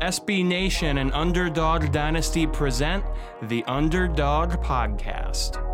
SB Nation and Underdog Dynasty present the Underdog Podcast.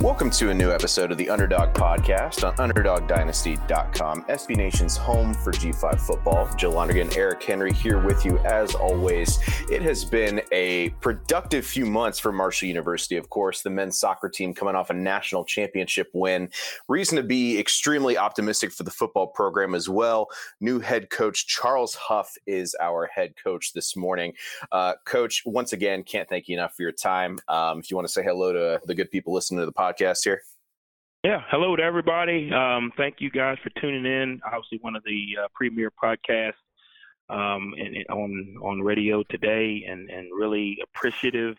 Welcome to a new episode of the Underdog Podcast on UnderdogDynasty.com, SB Nation's home for G5 football. Joe Lonergan, Eric Henry here with you as always. It has been a productive few months for Marshall University, of course. The men's soccer team coming off a national championship win. Reason to be extremely optimistic for the football program as well. New head coach Charles Huff is our head coach this morning. Uh, coach, once again, can't thank you enough for your time. Um, if you want to say hello to the good people listening to the podcast, podcast here? Yeah, hello to everybody. Um, thank you guys for tuning in. Obviously, one of the uh, premier podcasts um, and, and on on radio today, and and really appreciative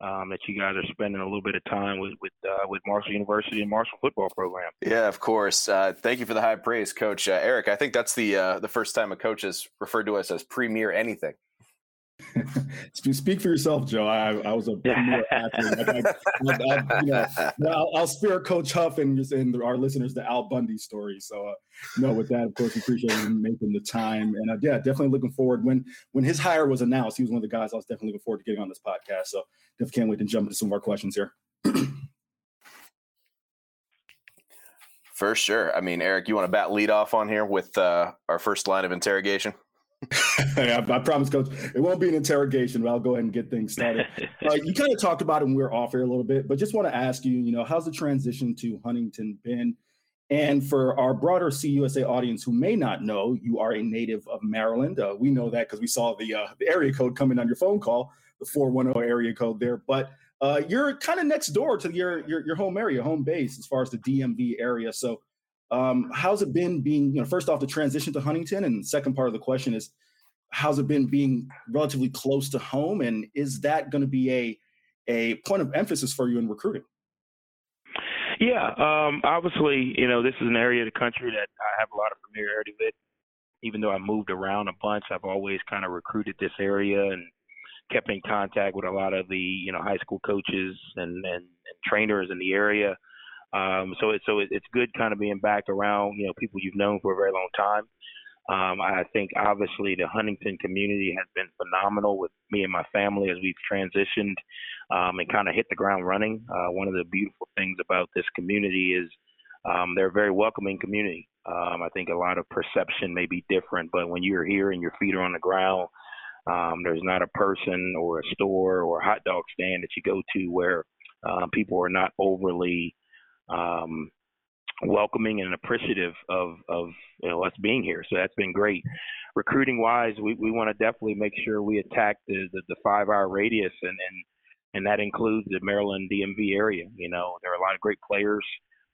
um, that you guys are spending a little bit of time with with uh, with Marshall University and Marshall football program. Yeah, of course. Uh, thank you for the high praise, Coach uh, Eric. I think that's the uh, the first time a coach has referred to us as premier anything. Speak for yourself, Joe. I, I was a premier athlete. I, I, you know, I'll, I'll, spare Coach Huff and, and our listeners the Al Bundy story. So, uh, no, with that, of course, we appreciate him making the time. And uh, yeah, definitely looking forward. When when his hire was announced, he was one of the guys I was definitely looking forward to getting on this podcast. So, definitely can't wait to jump into some of our questions here. For sure. I mean, Eric, you want to bat lead off on here with uh, our first line of interrogation? I, I, promise, Coach. It won't be an interrogation, but I'll go ahead and get things started. uh, you kind of talked about it when we were off air a little bit, but just want to ask you, you know, how's the transition to Huntington been? And for our broader CUSA audience who may not know, you are a native of Maryland. Uh, we know that because we saw the uh, the area code coming on your phone call, the 410 area code there. But uh, you're kind of next door to your, your your home area, home base, as far as the DMV area. So um, how's it been being, you know, first off, the transition to Huntington? And second part of the question is, how's it been being relatively close to home? And is that going to be a, a point of emphasis for you in recruiting? Yeah, um, obviously, you know, this is an area of the country that I have a lot of familiarity with. Even though I moved around a bunch, I've always kind of recruited this area and kept in contact with a lot of the, you know, high school coaches and, and, and trainers in the area. Um, so it, so it, it's good kind of being back around, you know, people you've known for a very long time. Um, I think obviously the Huntington community has been phenomenal with me and my family as we've transitioned um, and kind of hit the ground running. Uh, one of the beautiful things about this community is um, they're a very welcoming community. Um, I think a lot of perception may be different, but when you're here and your feet are on the ground, um, there's not a person or a store or a hot dog stand that you go to where uh, people are not overly um, welcoming and appreciative of of you know, us being here. So that's been great. Recruiting wise, we, we want to definitely make sure we attack the, the, the five hour radius and, and and that includes the Maryland DMV area. You know, there are a lot of great players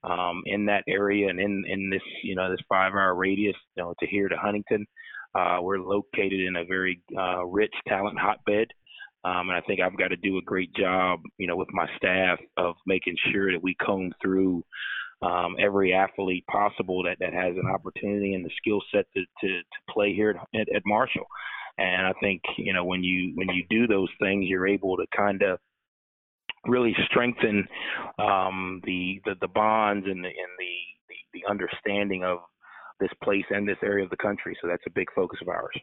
um, in that area and in in this you know this five hour radius. You know, to here to Huntington, uh, we're located in a very uh, rich talent hotbed. Um, and I think I've got to do a great job, you know, with my staff of making sure that we comb through um, every athlete possible that, that has an opportunity and the skill set to, to, to play here at, at Marshall. And I think, you know, when you when you do those things, you're able to kind of really strengthen um, the, the the bonds and the and the, the the understanding of this place and this area of the country. So that's a big focus of ours.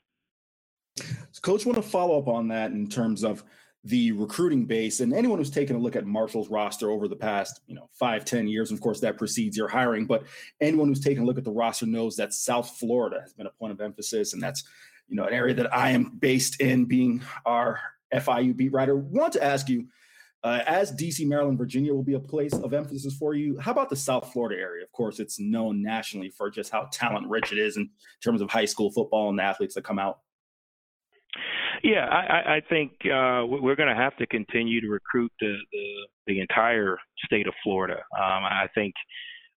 Coach, want to follow up on that in terms of the recruiting base and anyone who's taken a look at Marshall's roster over the past, you know, five, ten years. Of course, that precedes your hiring, but anyone who's taken a look at the roster knows that South Florida has been a point of emphasis, and that's, you know, an area that I am based in, being our FIU beat writer. Want to ask you, uh, as DC, Maryland, Virginia will be a place of emphasis for you. How about the South Florida area? Of course, it's known nationally for just how talent rich it is in terms of high school football and the athletes that come out. Yeah, I, I think uh, we're going to have to continue to recruit the, the, the entire state of Florida. Um, I think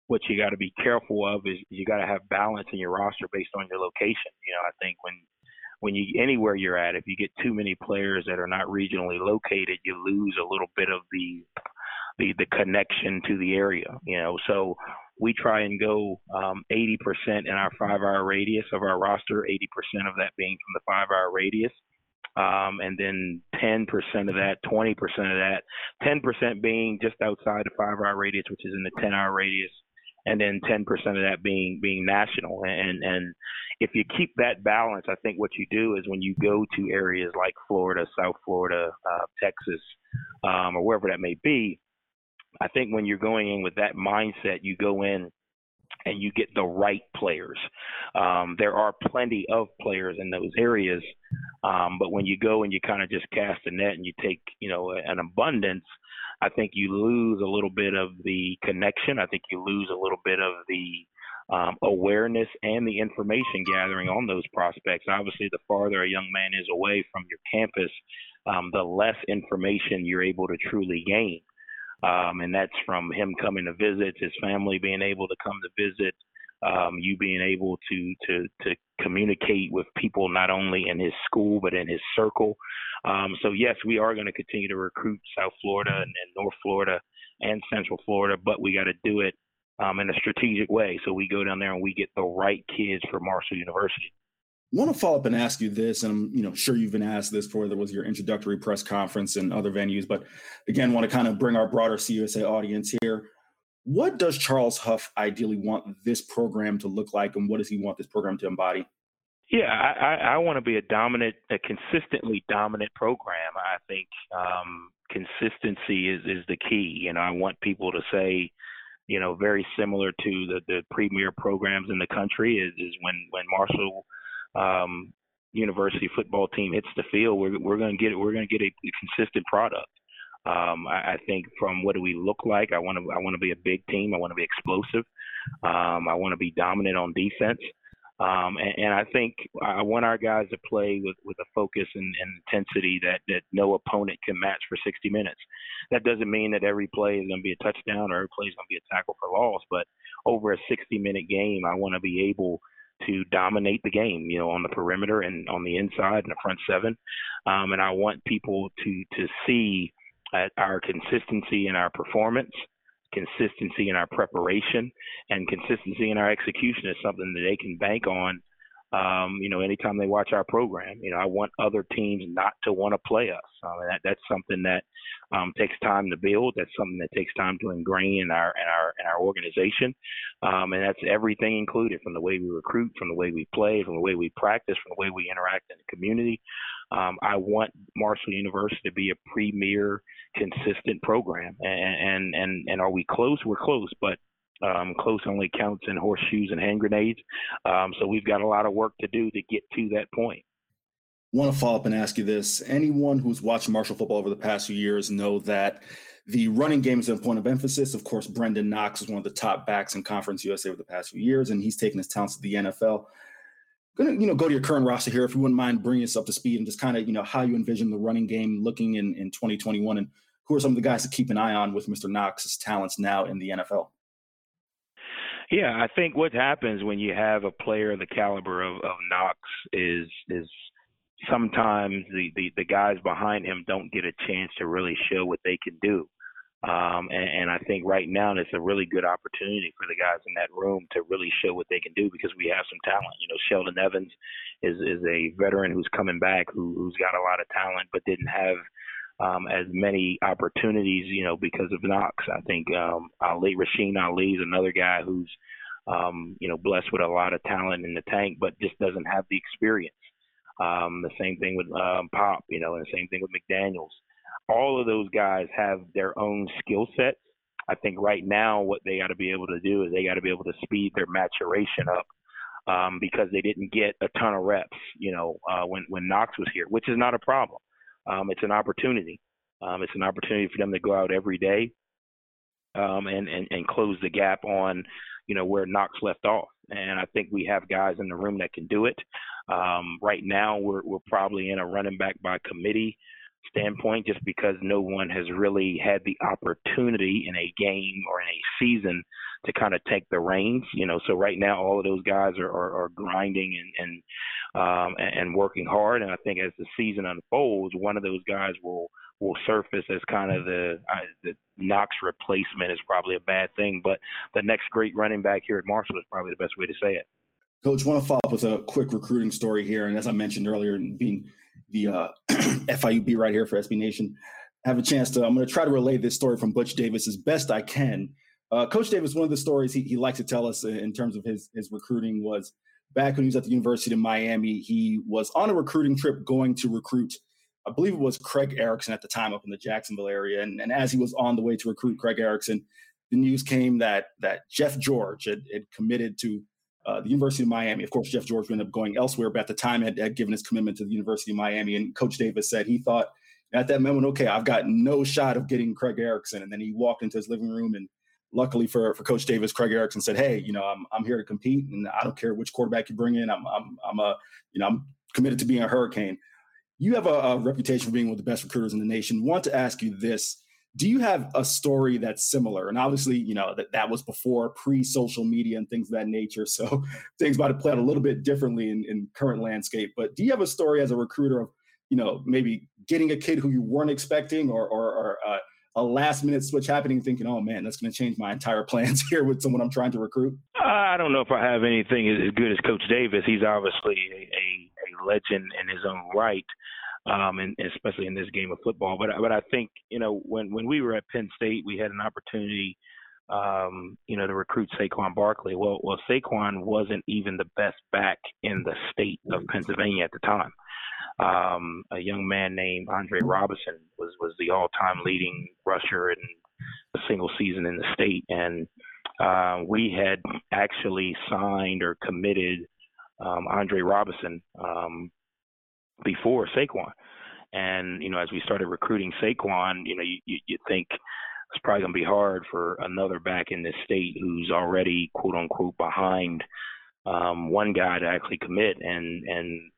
what you got to be careful of is you got to have balance in your roster based on your location. You know, I think when when you anywhere you're at, if you get too many players that are not regionally located, you lose a little bit of the the, the connection to the area. You know, so we try and go um, 80% in our five-hour radius of our roster, 80% of that being from the five-hour radius um, and then 10% of that, 20% of that, 10% being just outside the five hour radius, which is in the 10 hour radius, and then 10% of that being being national. And and if you keep that balance, I think what you do is when you go to areas like Florida, South Florida, uh, Texas, um, or wherever that may be, I think when you're going in with that mindset, you go in and you get the right players. Um, there are plenty of players in those areas, um, but when you go and you kind of just cast a net and you take, you know, an abundance, I think you lose a little bit of the connection. I think you lose a little bit of the um, awareness and the information gathering on those prospects. Obviously, the farther a young man is away from your campus, um, the less information you're able to truly gain. Um, and that's from him coming to visit, his family being able to come to visit, um, you being able to to to communicate with people not only in his school but in his circle. Um, so yes, we are going to continue to recruit South Florida and, and, North Florida and Central Florida, but we got to do it um, in a strategic way. So we go down there and we get the right kids for Marshall University. Want to follow up and ask you this, and I'm you know sure you've been asked this before. There was your introductory press conference and other venues, but again, want to kind of bring our broader CUSA audience here. What does Charles Huff ideally want this program to look like, and what does he want this program to embody? Yeah, I, I, I want to be a dominant, a consistently dominant program. I think um, consistency is is the key. You know, I want people to say, you know, very similar to the the premier programs in the country is is when when Marshall um, university football team hits the field, we're we're going to get we're going to get a, consistent product. Um, I, I think from what do we look like? I want to I want to be a big team. I want to be explosive. Um, I want to be dominant on defense. Um, and, and, I think I want our guys to play with, with a focus and, and, intensity that, that no opponent can match for 60 minutes. That doesn't mean that every play is going to be a touchdown or every play is going to be a tackle for loss, but over a 60 minute game, I want to be able to dominate the game, you know, on the perimeter and on the inside and the front seven. Um, and I want people to to see uh, our consistency in our performance, consistency in our preparation, and consistency in our execution is something that they can bank on um, you know, anytime they watch our program. You know, I want other teams not to want to play us. Um, that, that's something that um, takes time to build. That's something that takes time to ingrain in our in our in our organization, um, and that's everything included from the way we recruit, from the way we play, from the way we practice, from the way we interact in the community. Um, I want Marshall University to be a premier, consistent program, and and and, and are we close? We're close, but um, close only counts in horseshoes and hand grenades. Um, so we've got a lot of work to do to get to that point. Want to follow up and ask you this? Anyone who's watched Marshall football over the past few years know that the running game is a point of emphasis. Of course, Brenden Knox is one of the top backs in Conference USA over the past few years, and he's taken his talents to the NFL. Gonna you know go to your current roster here if you wouldn't mind bringing us up to speed and just kind of you know how you envision the running game looking in in 2021 and who are some of the guys to keep an eye on with Mr. Knox's talents now in the NFL. Yeah, I think what happens when you have a player of the caliber of, of Knox is is sometimes the, the, the guys behind him don't get a chance to really show what they can do. Um, and, and I think right now it's a really good opportunity for the guys in that room to really show what they can do because we have some talent. You know, Sheldon Evans is is a veteran who's coming back who, who's got a lot of talent but didn't have um, as many opportunities, you know, because of Knox. I think um, Ali Rasheen Ali is another guy who's, um, you know, blessed with a lot of talent in the tank, but just doesn't have the experience. Um, the same thing with um, Pop, you know, and the same thing with McDaniels. All of those guys have their own skill sets. I think right now what they got to be able to do is they got to be able to speed their maturation up um, because they didn't get a ton of reps, you know, uh, when when Knox was here, which is not a problem um, it's an opportunity. Um, it's an opportunity for them to go out every day um, and, and and close the gap on you know where Knox left off. And I think we have guys in the room that can do it. Um, right now, we're we're probably in a running back by committee standpoint, just because no one has really had the opportunity in a game or in a season to kind of take the reins. You know, so right now all of those guys are are, are grinding and and um, and, working hard. And I think as the season unfolds, one of those guys will will surface as kind of the uh, the Knox replacement is probably a bad thing, but the next great running back here at Marshall is probably the best way to say it. Coach, want to follow up with a quick recruiting story here, and as I mentioned earlier, being the uh, FIU beat right here for SB Nation, have a chance to. I'm going to try to relay this story from Butch Davis as best I can. Uh, Coach Davis, one of the stories he, he likes to tell us in terms of his his recruiting was back when he was at the University of Miami. He was on a recruiting trip going to recruit, I believe it was Craig Erickson at the time up in the Jacksonville area. And, and as he was on the way to recruit Craig Erickson, the news came that that Jeff George had, had committed to uh, the University of Miami. Of course, Jeff George ended up going elsewhere, but at the time had, had given his commitment to the University of Miami. And Coach Davis said he thought at that moment, okay, I've got no shot of getting Craig Erickson. And then he walked into his living room and luckily for, for Coach Davis, Craig Erickson said, "Hey, you know, I'm I'm here to compete, and I don't care which quarterback you bring in. I'm I'm I'm a you know I'm committed to being a Hurricane." You have a, a reputation for being one of the best recruiters in the nation. Want to ask you this: Do you have a story that's similar? And obviously, you know that that was before pre-social media and things of that nature, so things might have played out a little bit differently in, in current landscape. But do you have a story as a recruiter of you know maybe getting a kid who you weren't expecting, or or, or uh, a last minute switch happening, thinking, "Oh man, that's going to change my entire plans here with someone I'm trying to recruit"? I don't know if I have anything as good as Coach Davis. He's obviously a, a, a legend in his own right, um, and, especially in this game of football. But but I think you know when when we were at Penn State, we had an opportunity. Um, you know, to recruit Saquon Barkley. Well, well, Saquon wasn't even the best back in the state of Pennsylvania at the time um, a young man named Andre Robinson was was the all-time leading rusher in a single season in the state, and uh, we had actually signed or committed um, Andre Robinson um, before Saquon. And you know, as we started recruiting Saquon, you know, you, you, you think it's probably going to be hard for another back in this state who's already quote unquote behind um, one guy to actually commit. And and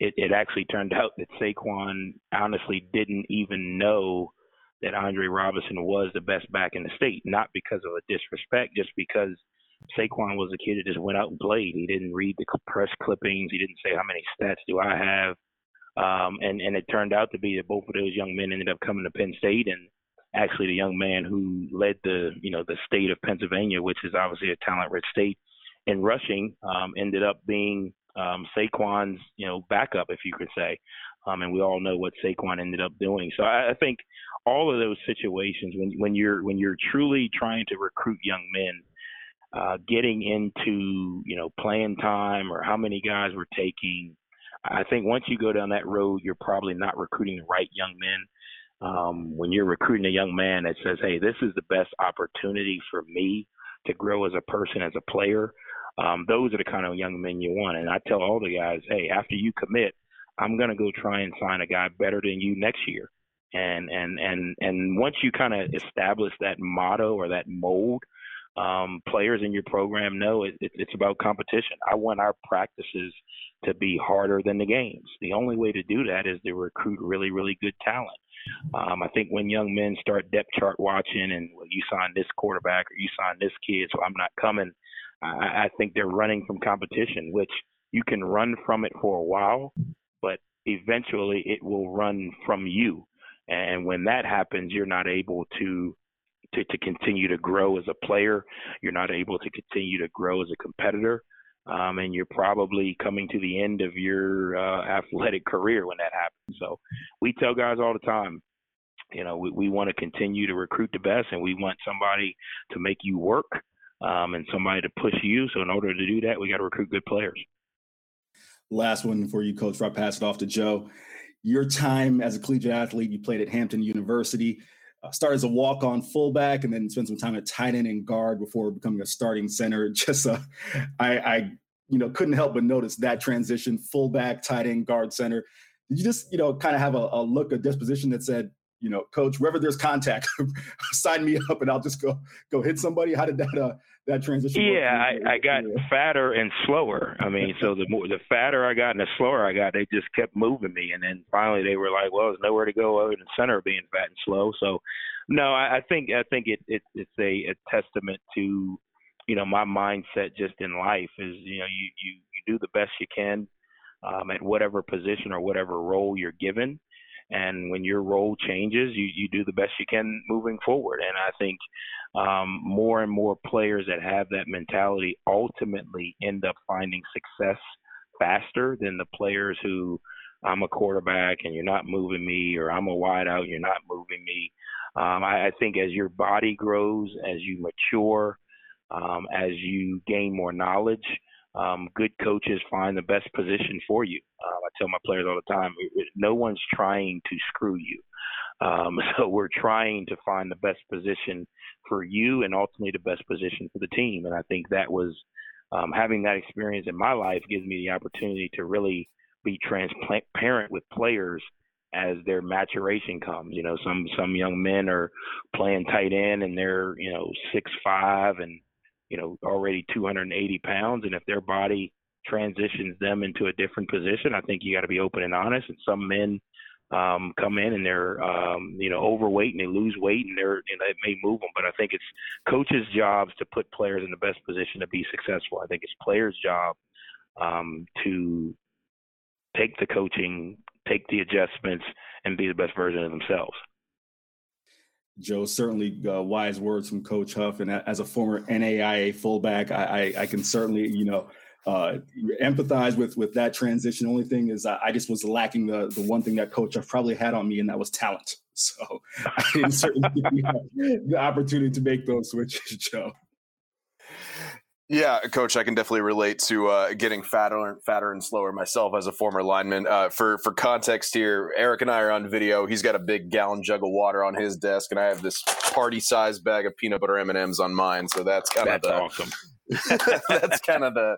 it, it actually turned out that Saquon honestly didn't even know that Andre Robinson was the best back in the state, not because of a disrespect, just because Saquon was a kid that just went out and played. He didn't read the press clippings. He didn't say how many stats do I have. Um, and and it turned out to be that both of those young men ended up coming to Penn State, and actually the young man who led the you know the state of Pennsylvania, which is obviously a talent-rich state in rushing, um, ended up being um, Saquon's, you know, backup, if you could say. Um, and we all know what Saquon ended up doing. So I, I think all of those situations, when when you're when you're truly trying to recruit young men, uh, getting into you know playing time or how many guys we're taking, I think once you go down that road, you're probably not recruiting the right young men. Um, when you're recruiting a young man that says, "Hey, this is the best opportunity for me to grow as a person, as a player," Um, those are the kind of young men you want. And I tell all the guys, hey, after you commit, I'm going to go try and sign a guy better than you next year. And and and and once you kind of establish that motto or that mold, um, players in your program know it, it, it's about competition. I want our practices to be harder than the games. The only way to do that is to recruit really, really good talent. Um, I think when young men start depth chart watching and well, you sign this quarterback or you sign this kid, so I'm not coming I, I think they're running from competition, which you can run from it for a while, but eventually it will run from you. And when that happens, you're not able to, to, to continue to grow as a player. You're not able to continue to grow as a competitor. Um, and you're probably coming to the end of your uh, athletic career when that happens. So we tell guys all the time, you know, we, we want to continue to recruit the best and we want somebody to make you work um, and somebody to push you. So in order to do that, we got to recruit good players. Last one for you, Coach. Before I pass it off to Joe, your time as a collegiate athlete, you played at Hampton University. Uh, started as a walk-on fullback, and then spent some time at tight end and guard before becoming a starting center. Just, uh, I, I, you know, couldn't help but notice that transition: fullback, tight end, guard, center. Did you just, you know, kind of have a, a look, a disposition that said, you know, coach, wherever there's contact, sign me up and I'll just go go hit somebody. How did that uh that transition? Yeah, I, I got yeah. fatter and slower. I mean, so the more the fatter I got and the slower I got, they just kept moving me, and then finally they were like, well, there's nowhere to go other than center being fat and slow. So, no, I, I think I think it, it it's a, a testament to you know my mindset just in life is you know you you you do the best you can um, at whatever position or whatever role you're given and when your role changes, you, you do the best you can moving forward. And I think um, more and more players that have that mentality ultimately end up finding success faster than the players who I'm a quarterback and you're not moving me, or I'm a wideout, you're not moving me. Um, I, I think as your body grows, as you mature, um, as you gain more knowledge, um, good coaches find the best position for you. Tell my players all the time, no one's trying to screw you. Um, so we're trying to find the best position for you and ultimately the best position for the team. And I think that was um, having that experience in my life gives me the opportunity to really be transparent with players as their maturation comes. You know, some some young men are playing tight end and they're you know six five and you know already 280 pounds, and if their body transitions them into a different position, I think you got to be open and honest. And some men um, come in and they're um, you know overweight and they lose weight and they're you know it may move them, but I think it's coaches' jobs to put players in the best position to be successful. I think it's players' job um, to take the coaching, take the adjustments, and be the best version of themselves. Joe, certainly uh, wise words from Coach Huff, and as a former NAIA fullback, I, I, I can certainly you know uh, empathize with with that transition. Only thing is, I, I, just was lacking the the one thing that Coach Huff probably had on me, and that was talent. So I didn't certainly have the opportunity to make those switches, Joe. Yeah, coach, I can definitely relate to uh, getting fatter and fatter and slower myself as a former lineman. Uh, for for context here, Eric and I are on video. He's got a big gallon jug of water on his desk, and I have this party sized bag of peanut butter M and M's on mine. So that's kind of the, awesome. that's kind of the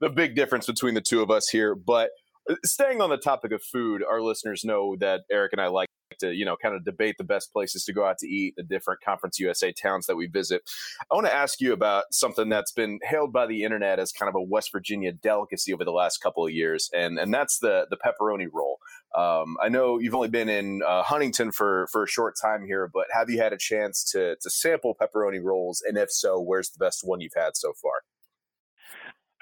the big difference between the two of us here. But uh, staying on the topic of food, our listeners know that Eric and I like to, you know, kind of debate the best places to go out to eat, the different Conference USA towns that we visit. I want to ask you about something that's been hailed by the internet as kind of a West Virginia delicacy over the last couple of years, and and that's the the pepperoni roll. Um, I know you've only been in uh, Huntington for for a short time here, but have you had a chance to to sample pepperoni rolls? And if so, where's the best one you've had so far?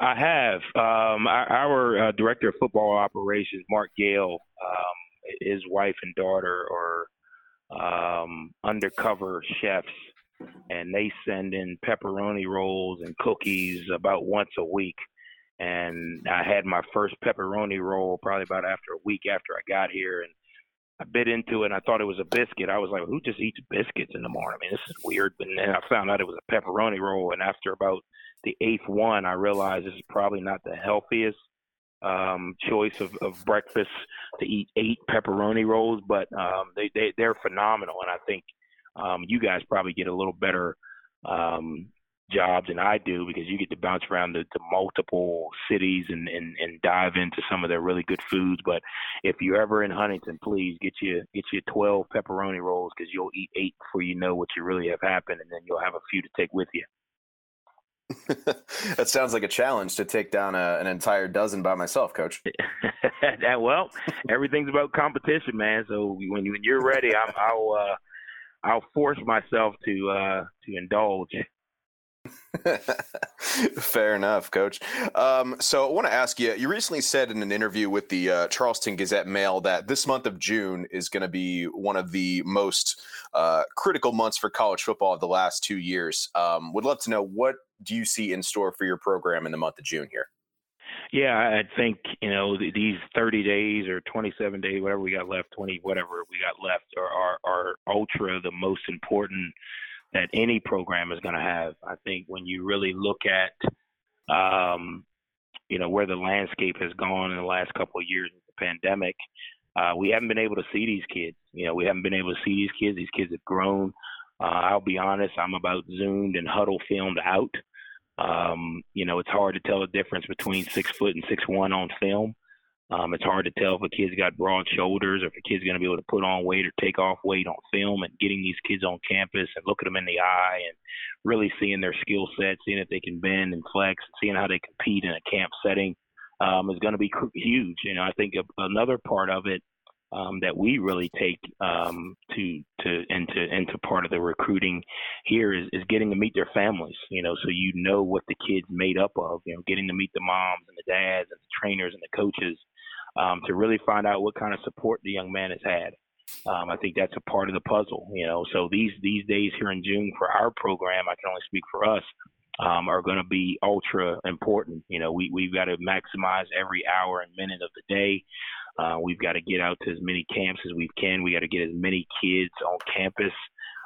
I have. Um, our, uh, director of football operations, Mark Gale, um, his wife and daughter are um, undercover chefs, and they send in pepperoni rolls and cookies about once a week. And I had my first pepperoni roll probably about after a week after I got here, and I bit into it and I thought it was a biscuit. I was like, who just eats biscuits in the morning? I mean, this is weird. But then I found out it was a pepperoni roll, and after about the eighth one, I realized this is probably not the healthiest um, choice of, of breakfast to eat eight pepperoni rolls, but um, they, they they're phenomenal, and I think um, you guys probably get a little better um, jobs than I do because you get to bounce around to, the multiple cities and, and, and dive into some of their really good foods. But if you're ever in Huntington, please get you get you 12 pepperoni rolls because you'll eat eight before you know what you really have happened, and then you'll have a few to take with you. that sounds like a challenge to take down a, an entire dozen by myself, Coach. well, everything's about competition, man. So when, you, when you're ready, I'm, I'll uh, I'll force myself to uh, to indulge. Fair enough, Coach. Um, so I want to ask you. You recently said in an interview with the uh, Charleston Gazette Mail that this month of June is going to be one of the most uh, critical months for college football of the last two years. Um, would love to know what do you see in store for your program in the month of June here? Yeah, I think you know these 30 days or 27 days, whatever we got left, 20 whatever we got left, are are, are ultra the most important that any program is going to have. I think when you really look at, um, you know, where the landscape has gone in the last couple of years with the pandemic, uh, we haven't been able to see these kids. You know, we haven't been able to see these kids. These kids have grown. Uh, I'll be honest, I'm about zoomed and Hudl filmed out. Um, you know, it's hard to tell the difference between six foot and six one on film. Um, it's hard to tell if a kid's got broad shoulders or if a kid's going to be able to put on weight or take off weight on film. And getting these kids on campus and looking them in the eye and really seeing their skill set, seeing if they can bend and flex, seeing how they compete in a camp setting um, is going to be huge. You know, I think another part of it um, that we really take um, to to into into part of the recruiting here is, is getting to meet their families. You know, so you know what the kids made up of. You know, getting to meet the moms and the dads and the trainers and the coaches um, to really find out what kind of support the young man has had. Um, I think that's a part of the puzzle. You know, so these these days here in June for our program, I can only speak for us. Um, are going to be ultra important. You know, we, we've got to maximize every hour and minute of the day. Uh, we've got to get out to as many camps as we can. We got to get as many kids on campus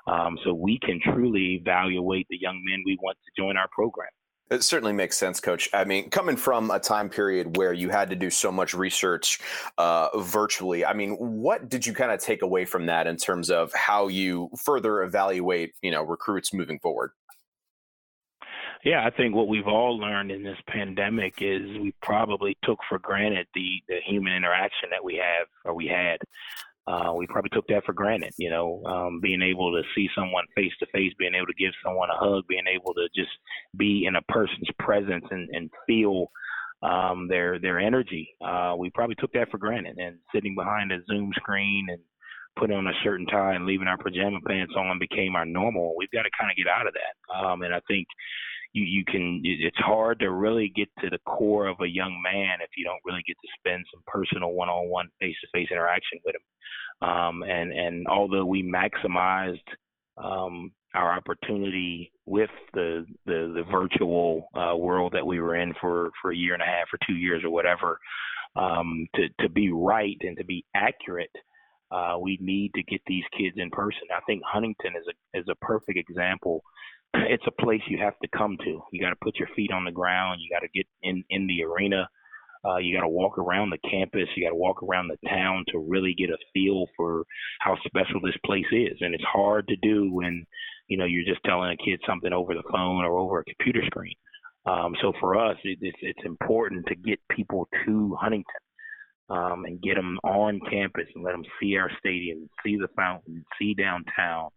um, so we can truly evaluate the young men we want to join our program. It certainly makes sense, Coach. I mean, coming from a time period where you had to do so much research uh, virtually, I mean, what did you kind of take away from that in terms of how you further evaluate, you know, recruits moving forward? Yeah, I think what we've all learned in this pandemic is we probably took for granted the the human interaction that we have or we had. Uh, we probably took that for granted, you know, um, being able to see someone face to face, being able to give someone a hug, being able to just be in a person's presence and, and feel um, their their energy. Uh, we probably took that for granted, and sitting behind a Zoom screen and putting on a certain tie and leaving our pajama pants on became our normal. We've got to kind of get out of that, um, and I think you you can it's hard to really get to the core of a young man if you don't really get to spend some personal one-on-one face-to-face interaction with him um, and and although we maximized um, our opportunity with the the, the virtual uh, world that we were in for for a year and a half or two years or whatever um, to to be right and to be accurate uh, we need to get these kids in person. I think Huntington is a is a perfect example it's a place you have to come to. You got to put your feet on the ground. You got to get in in the arena. Uh, you got to walk around the campus. You got to walk around the town to really get a feel for how special this place is. And it's hard to do when you know you're just telling a kid something over the phone or over a computer screen. Um, so for us, it, it's it's important to get people to Huntington um, and get them on campus and let them see our stadium, see the fountain, see downtown.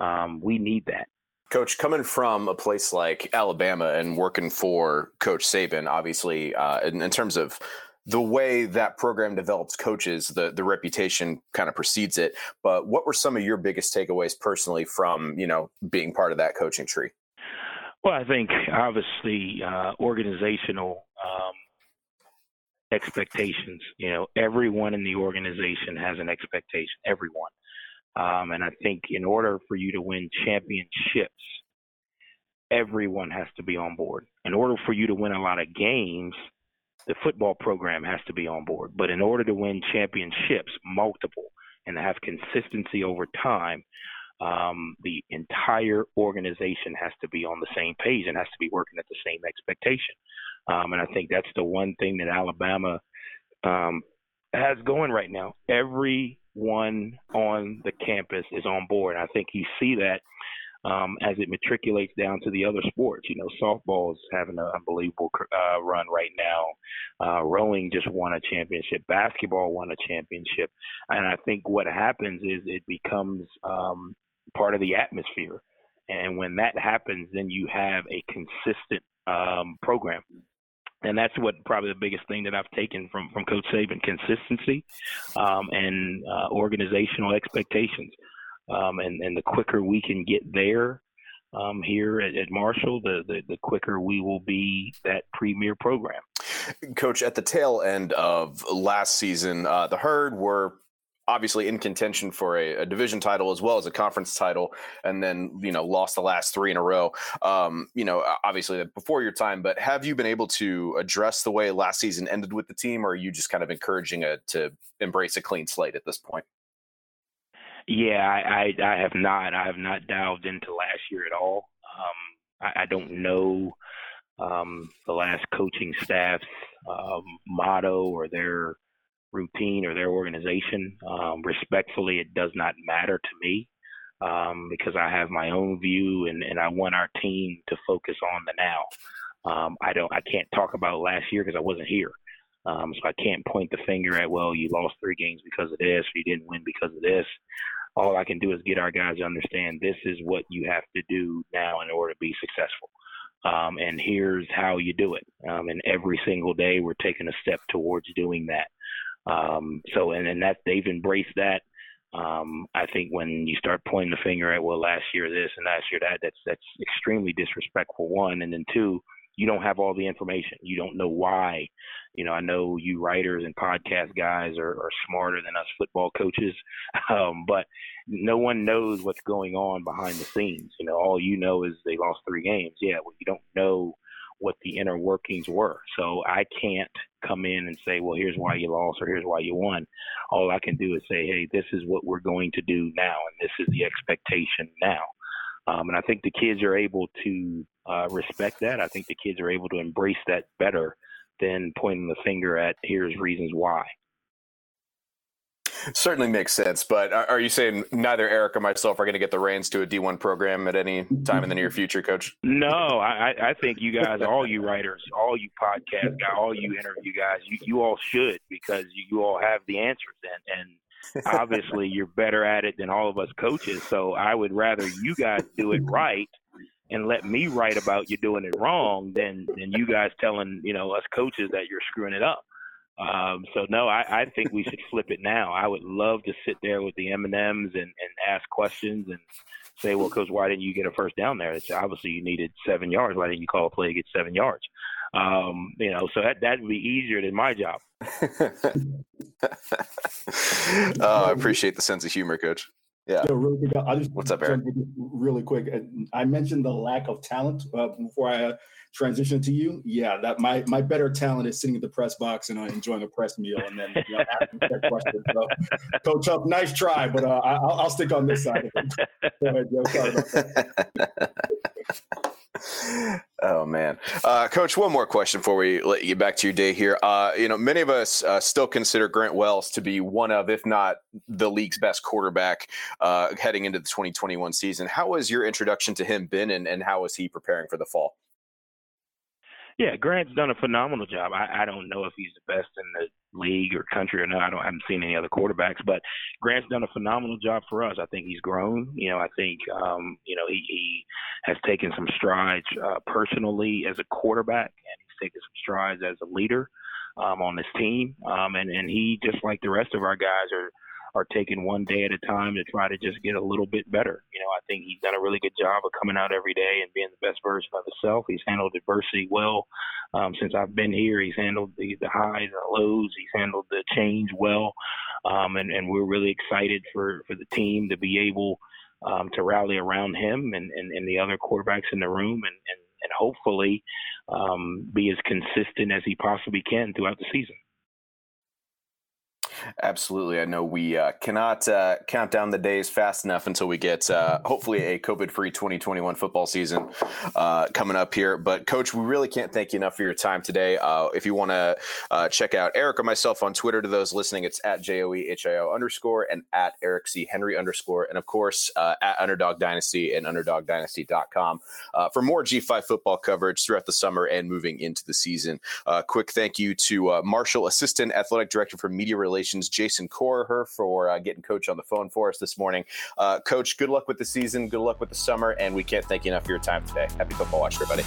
Um, we need that. Coach, coming from a place like Alabama and working for Coach Saban, obviously, uh, in, in, terms of the way that program develops coaches, the the reputation kind of precedes it. But what were some of your biggest takeaways personally from you know being part of that coaching tree? Well, I think obviously uh, organizational um, expectations. You know, everyone in the organization has an expectation. Everyone. Um, and I think in order for you to win championships, everyone has to be on board. In order for you to win a lot of games, the football program has to be on board. But in order to win championships, multiple, and have consistency over time, um, the entire organization has to be on the same page and has to be working at the same expectation. Um, and I think that's the one thing that Alabama um, has going right now. Every one on the campus is on board. I think you see that um, as it matriculates down to the other sports. You know, softball is having an unbelievable uh, run right now. Uh, rowing just won a championship. Basketball won a championship. And I think what happens is it becomes um, part of the atmosphere. And when that happens, then you have a consistent um, program and that's what probably the biggest thing that I've taken from from Coach Saban: consistency um, and uh, organizational expectations. Um, and and the quicker we can get there um, here at, at Marshall, the, the, the quicker we will be that premier program. Coach, at the tail end of last season, uh, the Herd were obviously in contention for a, a, division title as well as a conference title, and then you know lost the last three in a row. Um, you know, obviously before your time, but have you been able to address the way last season ended with the team, or are you just kind of encouraging it to embrace a clean slate at this point? Yeah, I, I, I have not. I have not delved into last year at all. Um, I, I, don't know um, the last coaching staff's um, motto or their routine or their organization. Um, respectfully, it does not matter to me um, because I have my own view and, and I want our team to focus on the now. Um, I don't, I can't talk about last year because I wasn't here. Um, so I can't point the finger at, well, you lost three games because of this, or you didn't win because of this. All I can do is get our guys to understand this is what you have to do now in order to be successful. Um, and here's how you do it. Um, and every single day, we're taking a step towards doing that. Um, so, and, and that they've embraced that. Um, I think when you start pointing the finger at, well, last year this and last year that, that's that's extremely disrespectful. One, and then two, you don't have all the information. You don't know why. You know, I know you writers and podcast guys are, are smarter than us football coaches, um, but no one knows what's going on behind the scenes. You know, all you know is they lost three games. Yeah, well, you don't know what the inner workings were. So I can't come in and say, well, here's why you lost or here's why you won. All I can do is say, hey, this is what we're going to do now, and this is the expectation now. Um, and I think the kids are able to uh, respect that. I think the kids are able to embrace that better than pointing the finger at here's reasons why. Certainly makes sense. But are you saying neither Eric or myself are going to get the reins to a D1 program at any time in the near future, Coach? No, I, I think you guys, all you writers, all you podcast guys, all you interview guys, you, you all should because you, you all have the answers. And, and obviously, you're better at it than all of us coaches. So I would rather you guys do it right and let me write about you doing it wrong than than you guys telling you know us coaches that you're screwing it up. Um, so no, I, I think we should flip it now. I would love to sit there with the M and M's and ask questions and say, well, coach, why didn't you get a first down there? It's obviously you needed seven yards. Why didn't you call a play to get seven yards? Um, you know, so that that would be easier than my job. oh, I appreciate the sense of humor, coach. Yeah. yeah really quick, I'll just What's up, Eric? Really quick. I mentioned the lack of talent uh, before I transition to you. Yeah, that my my better talent is sitting at the press box and uh, enjoying a press meal and then you know, asking that question. So, Coach Huff, nice try, but uh, I, will stick on this side. Oh man, uh, Coach. One more question before we let you get back to your day here. Uh, you know, many of us uh, still consider Grant Wells to be one of, if not the league's best quarterback uh, heading into the 2021 season. How has your introduction to him been, and, and how is he preparing for the fall? Yeah, Grant's done a phenomenal job. I, I don't know if he's the best in the league or country or not. I don't I haven't seen any other quarterbacks, but Grant's done a phenomenal job for us. I think he's grown. You know, I think um, you know he, he has taken some strides uh, personally as a quarterback, and he's taken some strides as a leader um, on this team. Um, and and he just like the rest of our guys are are taking one day at a time to try to just get a little bit better. You know, I think he's done a really good job of coming out every day and being the best version of himself. He's handled adversity well um, since I've been here. He's handled the, the highs and lows. He's handled the change well, um, and and we're really excited for for the team to be able um, to rally around him and, and, and the other quarterbacks in the room and and, and hopefully um, be as consistent as he possibly can throughout the season. Absolutely. I know we uh, cannot uh, count down the days fast enough until we get uh, hopefully a COVID free 2021 football season uh, coming up here. But, Coach, we really can't thank you enough for your time today. Uh, if you want to uh, check out Eric or myself on Twitter, to those listening, it's at JOEHIO underscore and at Eric C. Henry underscore. And, of course, at Underdog Dynasty and UnderdogDynasty.com for more G5 football coverage throughout the summer and moving into the season. quick thank you to Marshall Assistant Athletic Director for Media Relations Jason Corriher, for uh, getting Coach on the phone for us this morning. Uh, Coach, good luck with the season. Good luck with the summer. And we can't thank you enough for your time today. Happy football watch, everybody.